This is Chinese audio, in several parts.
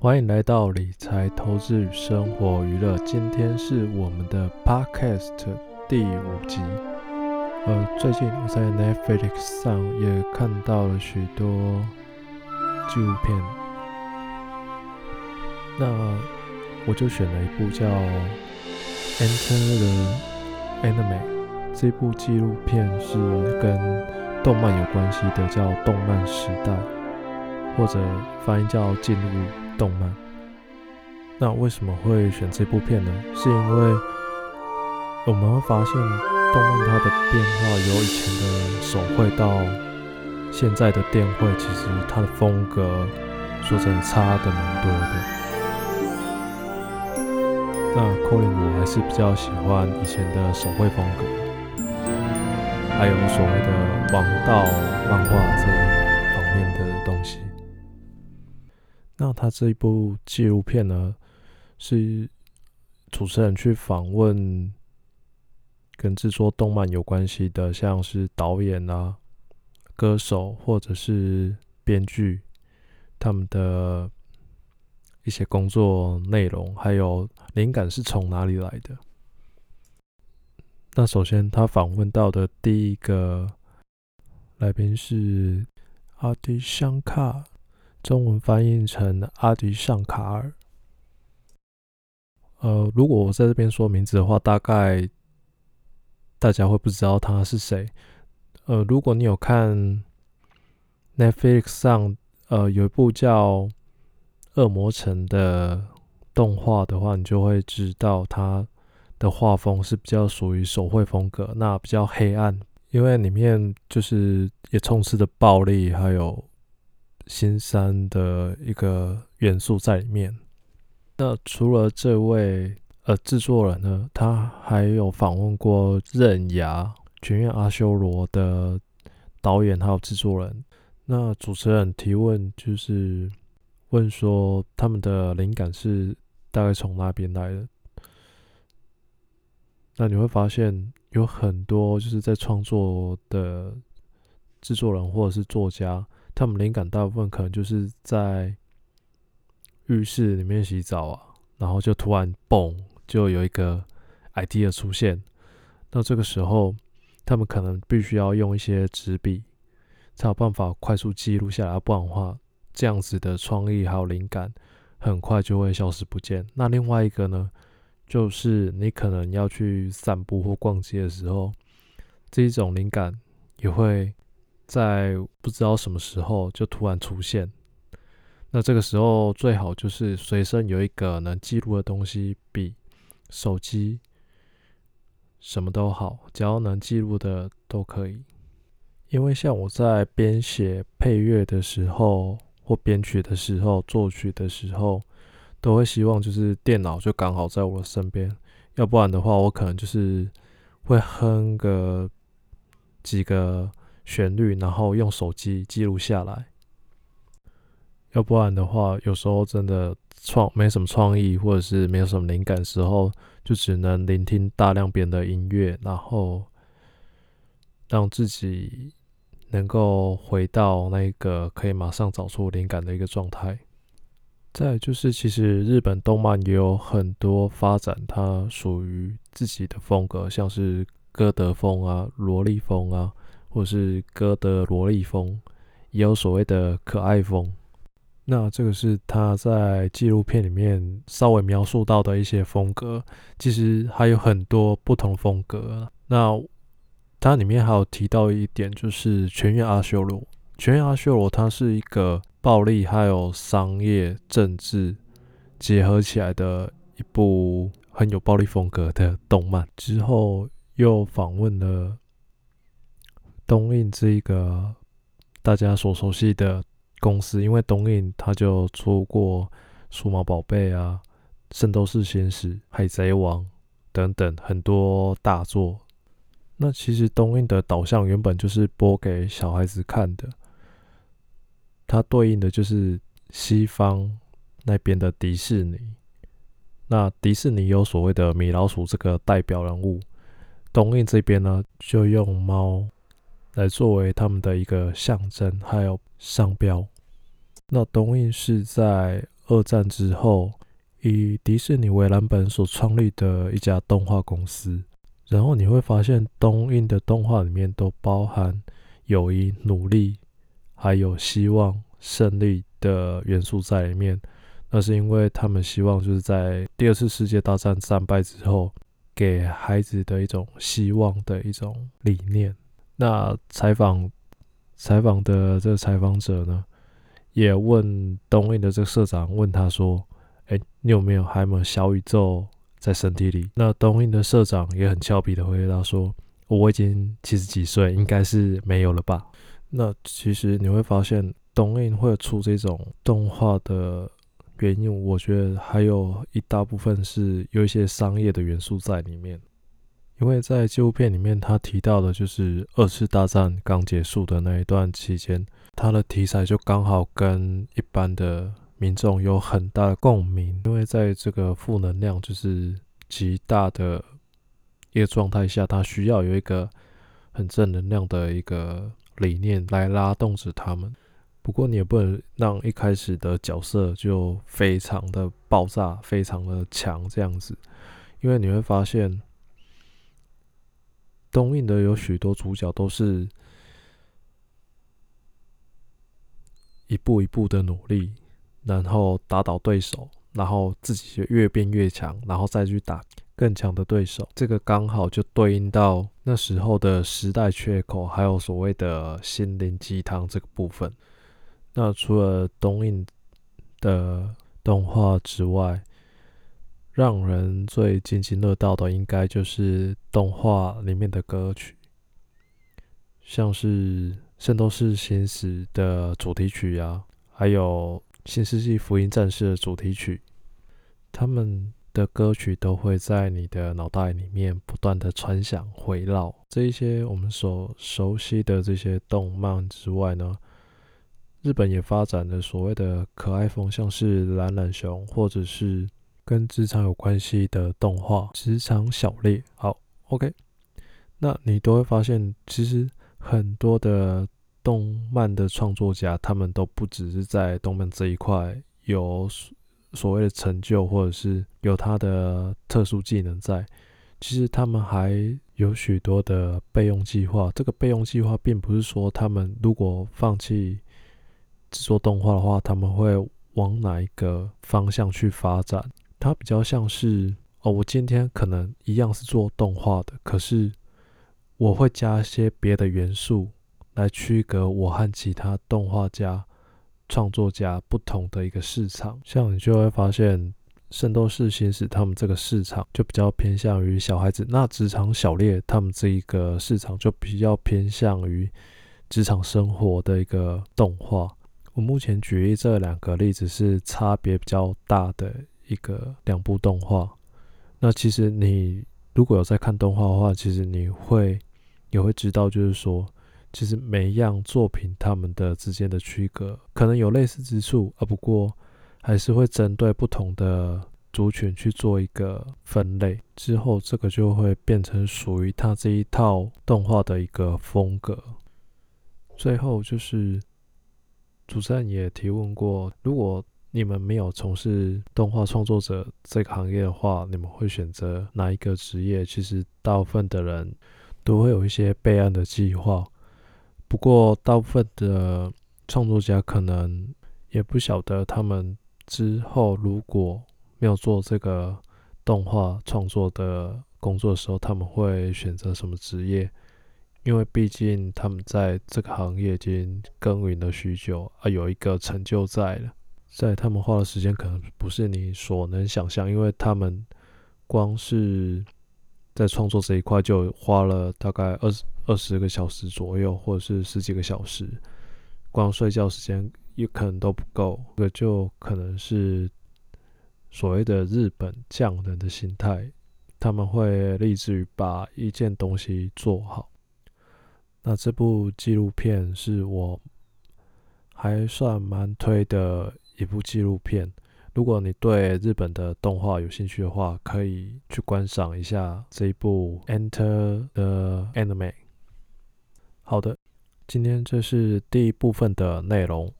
欢迎来到理财投资与生活娱乐。今天是我们的 Podcast 第五集。呃，最近我在 Netflix 上也看到了许多纪录片，那我就选了一部叫《Enter the Anime》。这部纪录片是跟动漫有关系的，叫《动漫时代》，或者翻译叫《进入动漫》。那为什么会选这部片呢？是因为我们会发现，动漫它的变化由以前的手绘到现在的电绘，其实它的风格说真的差的蛮多的。那柯林我还是比较喜欢以前的手绘风格。还有所谓的王道漫画这一那他这一部纪录片呢，是主持人去访问跟制作动漫有关系的，像是导演啊、歌手或者是编剧，他们的一些工作内容，还有灵感是从哪里来的。那首先，他访问到的第一个来宾是阿迪香卡，中文翻译成阿迪尚卡尔。呃，如果我在这边说名字的话，大概大家会不知道他是谁。呃，如果你有看 Netflix 上呃有一部叫《恶魔城》的动画的话，你就会知道他。的画风是比较属于手绘风格，那比较黑暗，因为里面就是也充斥着暴力还有心酸的一个元素在里面。那除了这位呃制作人呢，他还有访问过《刃牙》《全院阿修罗》的导演还有制作人。那主持人提问就是问说他们的灵感是大概从哪边来的？那你会发现有很多就是在创作的制作人或者是作家，他们灵感大部分可能就是在浴室里面洗澡啊，然后就突然嘣，就有一个 idea 出现。那这个时候，他们可能必须要用一些纸笔，才有办法快速记录下来，不然的话，这样子的创意还有灵感很快就会消失不见。那另外一个呢？就是你可能要去散步或逛街的时候，这一种灵感也会在不知道什么时候就突然出现。那这个时候最好就是随身有一个能记录的东西，比、手机，什么都好，只要能记录的都可以。因为像我在编写配乐的时候，或编曲的时候，作曲的时候。都会希望就是电脑就刚好在我的身边，要不然的话，我可能就是会哼个几个旋律，然后用手机记录下来。要不然的话，有时候真的创没什么创意，或者是没有什么灵感时候，就只能聆听大量别人的音乐，然后让自己能够回到那个可以马上找出灵感的一个状态。再就是，其实日本动漫也有很多发展，它属于自己的风格，像是歌德风啊、萝莉风啊，或是歌德萝莉风，也有所谓的可爱风。那这个是他在纪录片里面稍微描述到的一些风格，其实还有很多不同风格。那它里面还有提到一点，就是《全员阿修罗》。《全员阿修罗》它是一个。暴力还有商业政治结合起来的一部很有暴力风格的动漫。之后又访问了东映这一个大家所熟悉的公司，因为东映它就出过《数码宝贝》啊，《圣斗士星矢》《海贼王》等等很多大作。那其实东映的导向原本就是播给小孩子看的。它对应的就是西方那边的迪士尼，那迪士尼有所谓的米老鼠这个代表人物，东映这边呢就用猫来作为他们的一个象征还有商标。那东映是在二战之后，以迪士尼为蓝本所创立的一家动画公司。然后你会发现，东映的动画里面都包含友谊、努力，还有希望、胜利的元素在里面。那是因为他们希望就是在第二次世界大战战败之后，给孩子的一种希望的一种理念。那采访采访的这个采访者呢，也问东映的这个社长，问他说：“哎，你有没有还有没有小宇宙？”在身体里，那东映的社长也很俏皮的回答说：“我已经七十几岁，应该是没有了吧？”那其实你会发现，东映会出这种动画的原因，我觉得还有一大部分是有一些商业的元素在里面。因为在纪录片里面，他提到的就是二次大战刚结束的那一段期间，他的题材就刚好跟一般的。民众有很大的共鸣，因为在这个负能量就是极大的一个状态下，他需要有一个很正能量的一个理念来拉动着他们。不过你也不能让一开始的角色就非常的爆炸、非常的强这样子，因为你会发现东映的有许多主角都是一步一步的努力。然后打倒对手，然后自己就越变越强，然后再去打更强的对手。这个刚好就对应到那时候的时代缺口，还有所谓的心灵鸡汤这个部分。那除了东映的动画之外，让人最津津乐道的，应该就是动画里面的歌曲，像是《圣斗士星矢》的主题曲啊，还有。《新世纪福音战士》的主题曲，他们的歌曲都会在你的脑袋里面不断的传响回绕。这一些我们所熟悉的这些动漫之外呢，日本也发展了所谓的可爱风，像是懒懒熊，或者是跟职场有关系的动画《职场小烈》。好，OK，那你都会发现，其实很多的。动漫的创作家，他们都不只是在动漫这一块有所谓的成就，或者是有他的特殊技能在。其实他们还有许多的备用计划。这个备用计划，并不是说他们如果放弃制作动画的话，他们会往哪一个方向去发展。它比较像是哦，我今天可能一样是做动画的，可是我会加一些别的元素。来区隔我和其他动画家、创作家不同的一个市场，像你就会发现，《圣斗士星矢》他们这个市场就比较偏向于小孩子，那《职场小烈》他们这一个市场就比较偏向于职场生活的一个动画。我目前举例这两个例子是差别比较大的一个两部动画。那其实你如果有在看动画的话，其实你会也会知道，就是说。其实每一样作品，他们的之间的区隔可能有类似之处，啊不过还是会针对不同的族群去做一个分类。之后，这个就会变成属于他这一套动画的一个风格。最后就是主持人也提问过，如果你们没有从事动画创作者这个行业的话，你们会选择哪一个职业？其实大部分的人都会有一些备案的计划。不过，大部分的创作家可能也不晓得，他们之后如果没有做这个动画创作的工作的时候，他们会选择什么职业？因为毕竟他们在这个行业已经耕耘了许久，啊，有一个成就在了。在他们花的时间可能不是你所能想象，因为他们光是在创作这一块就花了大概二十。二十个小时左右，或者是十几个小时，光睡觉时间也可能都不够。这就可能是所谓的日本匠人的心态，他们会立志于把一件东西做好。那这部纪录片是我还算蛮推的一部纪录片。如果你对日本的动画有兴趣的话，可以去观赏一下这一部《Enter the Anime》。好的，今天这是第一部分的内容。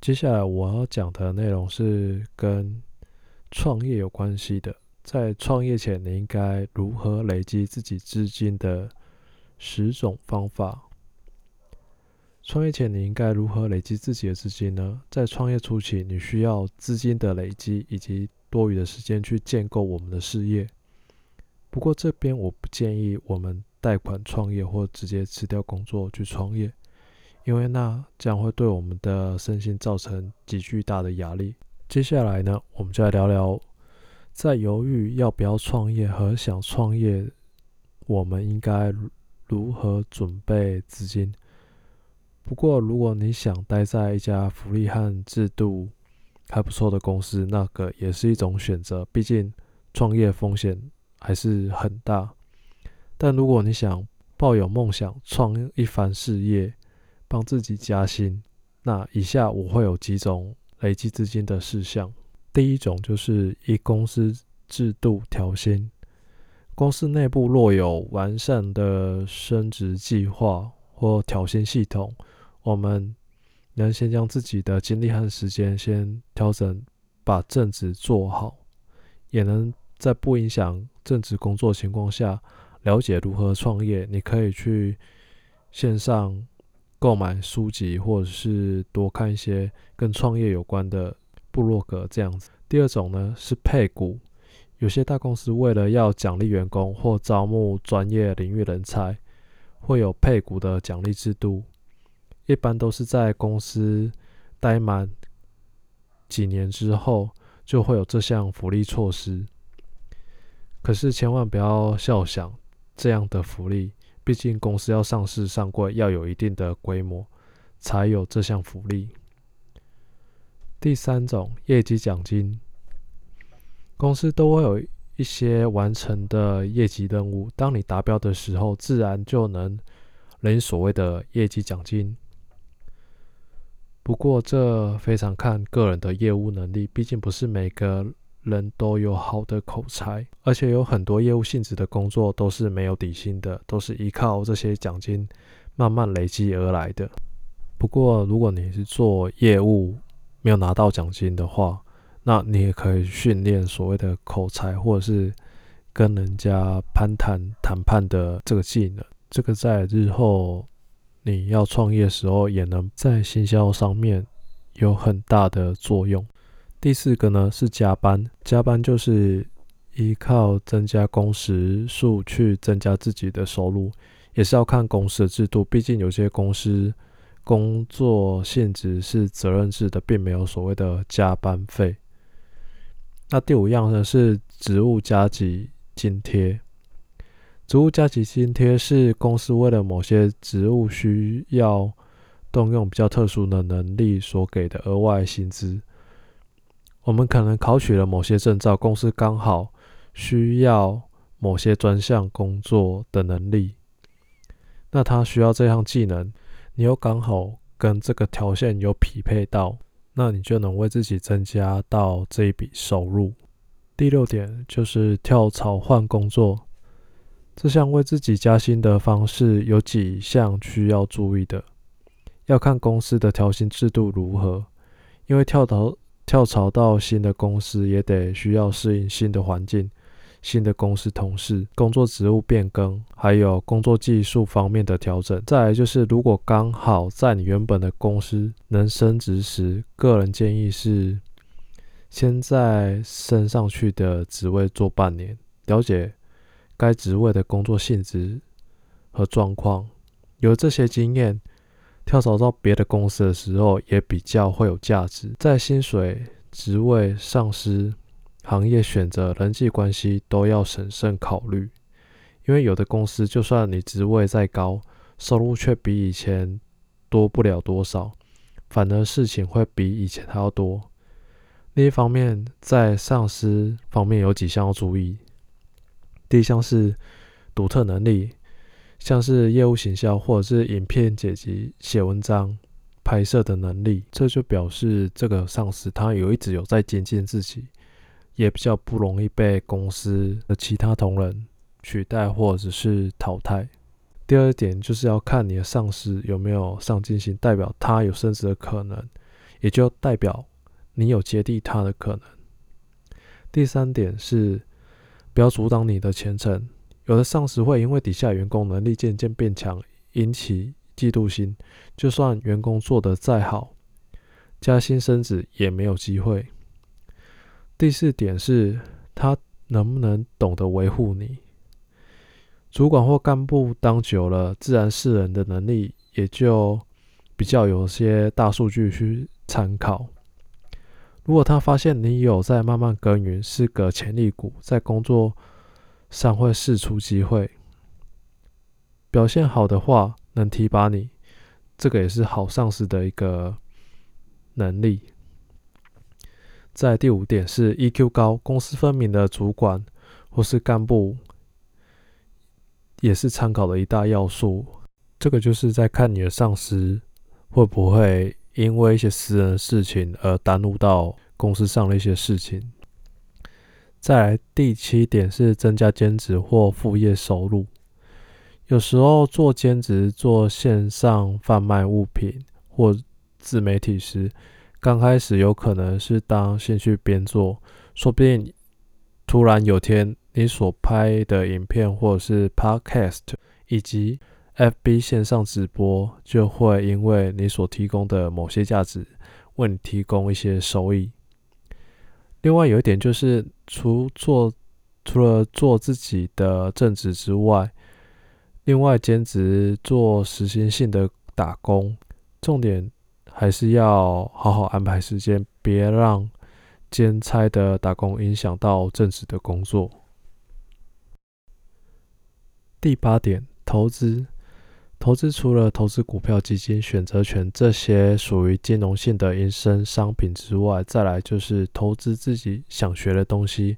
接下来我要讲的内容是跟创业有关系的。在创业前，你应该如何累积自己资金的十种方法。创业前，你应该如何累积自己的资金呢？在创业初期，你需要资金的累积以及多余的时间去建构我们的事业。不过这边我不建议我们贷款创业或直接辞掉工作去创业，因为那将会对我们的身心造成极巨大的压力。接下来呢，我们就来聊聊。在犹豫要不要创业和想创业，我们应该如何准备资金？不过，如果你想待在一家福利和制度还不错的公司，那个也是一种选择。毕竟，创业风险还是很大。但如果你想抱有梦想，创一番事业，帮自己加薪，那以下我会有几种累积资金的事项。第一种就是以公司制度调薪，公司内部若有完善的升职计划或调薪系统，我们能先将自己的精力和时间先调整，把正职做好，也能在不影响正职工作情况下了解如何创业。你可以去线上购买书籍，或者是多看一些跟创业有关的。部落格这样子。第二种呢是配股，有些大公司为了要奖励员工或招募专业领域人才，会有配股的奖励制度。一般都是在公司待满几年之后，就会有这项福利措施。可是千万不要笑想这样的福利，毕竟公司要上市上柜，要有一定的规模，才有这项福利。第三种业绩奖金，公司都会有一些完成的业绩任务，当你达标的时候，自然就能领所谓的业绩奖金。不过这非常看个人的业务能力，毕竟不是每个人都有好的口才，而且有很多业务性质的工作都是没有底薪的，都是依靠这些奖金慢慢累积而来的。不过如果你是做业务，没有拿到奖金的话，那你也可以训练所谓的口才，或者是跟人家攀谈谈判的这个技能。这个在日后你要创业时候，也能在行销上面有很大的作用。第四个呢是加班，加班就是依靠增加工时数去增加自己的收入，也是要看公司的制度，毕竟有些公司。工作性质是责任制的，并没有所谓的加班费。那第五样呢是职务加急津贴。职务加给津贴是公司为了某些职务需要动用比较特殊的能力所给的额外薪资。我们可能考取了某些证照，公司刚好需要某些专项工作的能力，那他需要这项技能。你又刚好跟这个条件有匹配到，那你就能为自己增加到这一笔收入。第六点就是跳槽换工作，这项为自己加薪的方式有几项需要注意的，要看公司的调薪制度如何，因为跳槽跳槽到新的公司也得需要适应新的环境。新的公司同事、工作职务变更，还有工作技术方面的调整。再来就是，如果刚好在你原本的公司能升职时，个人建议是先在升上去的职位做半年，了解该职位的工作性质和状况。有这些经验，跳槽到别的公司的时候也比较会有价值。在薪水、职位、上司。行业选择、人际关系都要审慎考虑，因为有的公司就算你职位再高，收入却比以前多不了多少，反而事情会比以前还要多。另一方面，在上司方面有几项要注意。第一项是独特能力，像是业务行销或者是影片剪辑、写文章、拍摄的能力，这就表示这个上司他有一直有在精进自己。也比较不容易被公司的其他同仁取代或者是淘汰。第二点就是要看你的上司有没有上进心，代表他有升职的可能，也就代表你有接替他的可能。第三点是，不要阻挡你的前程。有的上司会因为底下员工能力渐渐变强，引起嫉妒心，就算员工做得再好，加薪升职也没有机会。第四点是，他能不能懂得维护你？主管或干部当久了，自然识人的能力也就比较有些大数据去参考。如果他发现你有在慢慢耕耘，是个潜力股，在工作上会试出机会，表现好的话能提拔你，这个也是好上司的一个能力。在第五点是 EQ 高、公私分明的主管或是干部，也是参考的一大要素。这个就是在看你的上司会不会。因为一些私人的事情而耽误到公司上的一些事情。再来第七点是增加兼职或副业收入。有时候做兼职、做线上贩卖物品或自媒体时，刚开始有可能是当兴趣边做，说不定突然有天你所拍的影片或者是 Podcast 以及 FB 线上直播就会因为你所提供的某些价值，为你提供一些收益。另外有一点就是，除做除了做自己的正职之外，另外兼职做时薪性的打工，重点还是要好好安排时间，别让兼差的打工影响到正职的工作。第八点，投资。投资除了投资股票、基金、选择权这些属于金融性的衍生商品之外，再来就是投资自己想学的东西，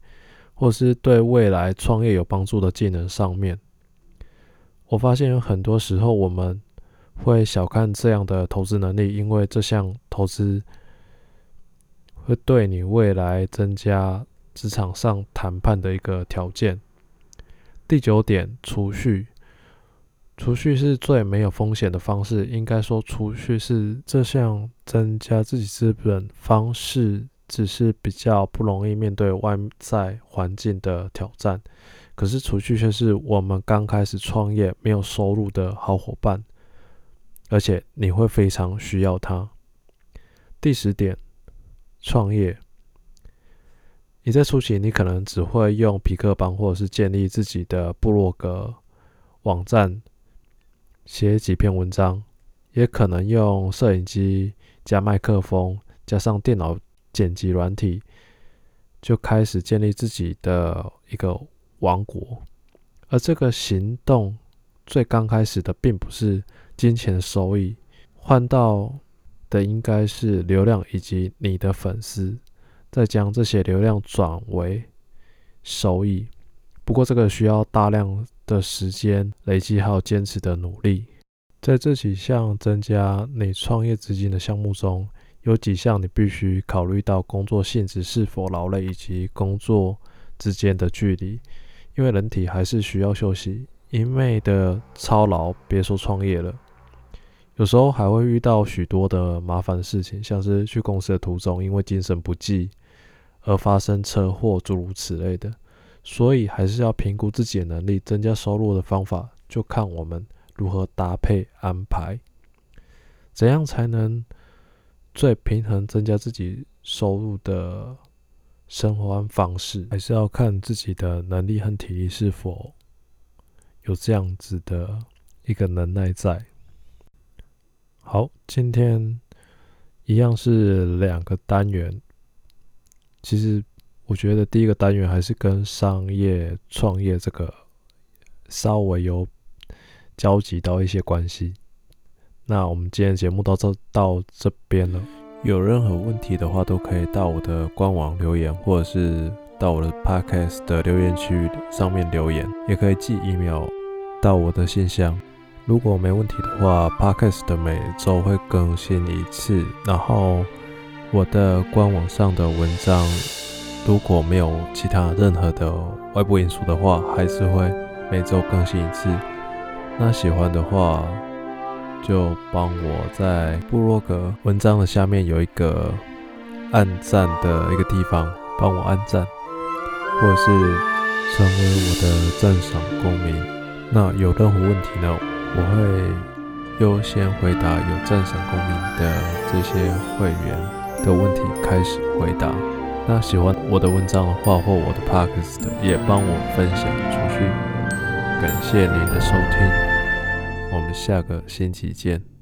或是对未来创业有帮助的技能上面。我发现有很多时候我们会小看这样的投资能力，因为这项投资会对你未来增加职场上谈判的一个条件。第九点，储蓄。储蓄是最没有风险的方式，应该说，储蓄是这项增加自己资本方式，只是比较不容易面对外在环境的挑战。可是，储蓄却是我们刚开始创业没有收入的好伙伴，而且你会非常需要它。第十点，创业。你在初期，你可能只会用皮克邦或者是建立自己的部落格网站。写几篇文章，也可能用摄影机加麦克风，加上电脑剪辑软体，就开始建立自己的一个王国。而这个行动最刚开始的，并不是金钱收益，换到的应该是流量以及你的粉丝，再将这些流量转为收益。不过，这个需要大量。的时间累积还有坚持的努力，在这几项增加你创业资金的项目中，有几项你必须考虑到工作性质是否劳累以及工作之间的距离，因为人体还是需要休息。一味的操劳，别说创业了，有时候还会遇到许多的麻烦事情，像是去公司的途中因为精神不济而发生车祸，诸如此类的。所以还是要评估自己的能力，增加收入的方法就看我们如何搭配安排。怎样才能最平衡增加自己收入的生活方式？还是要看自己的能力和体力是否有这样子的一个能耐在。好，今天一样是两个单元，其实。我觉得第一个单元还是跟商业创业这个稍微有交集到一些关系。那我们今天节目到这到这边了，有任何问题的话，都可以到我的官网留言，或者是到我的 Podcast 的留言区上面留言，也可以寄 email 到我的信箱。如果没问题的话，Podcast 的每周会更新一次，然后我的官网上的文章。如果没有其他任何的外部因素的话，还是会每周更新一次。那喜欢的话，就帮我在部落格文章的下面有一个按赞的一个地方，帮我按赞，或者是成为我的赞赏公民。那有任何问题呢，我会优先回答有赞赏公民的这些会员的问题，开始回答。那喜欢我的文章的话，或我的 podcast 也帮我分享出去。感谢您的收听，我们下个星期见。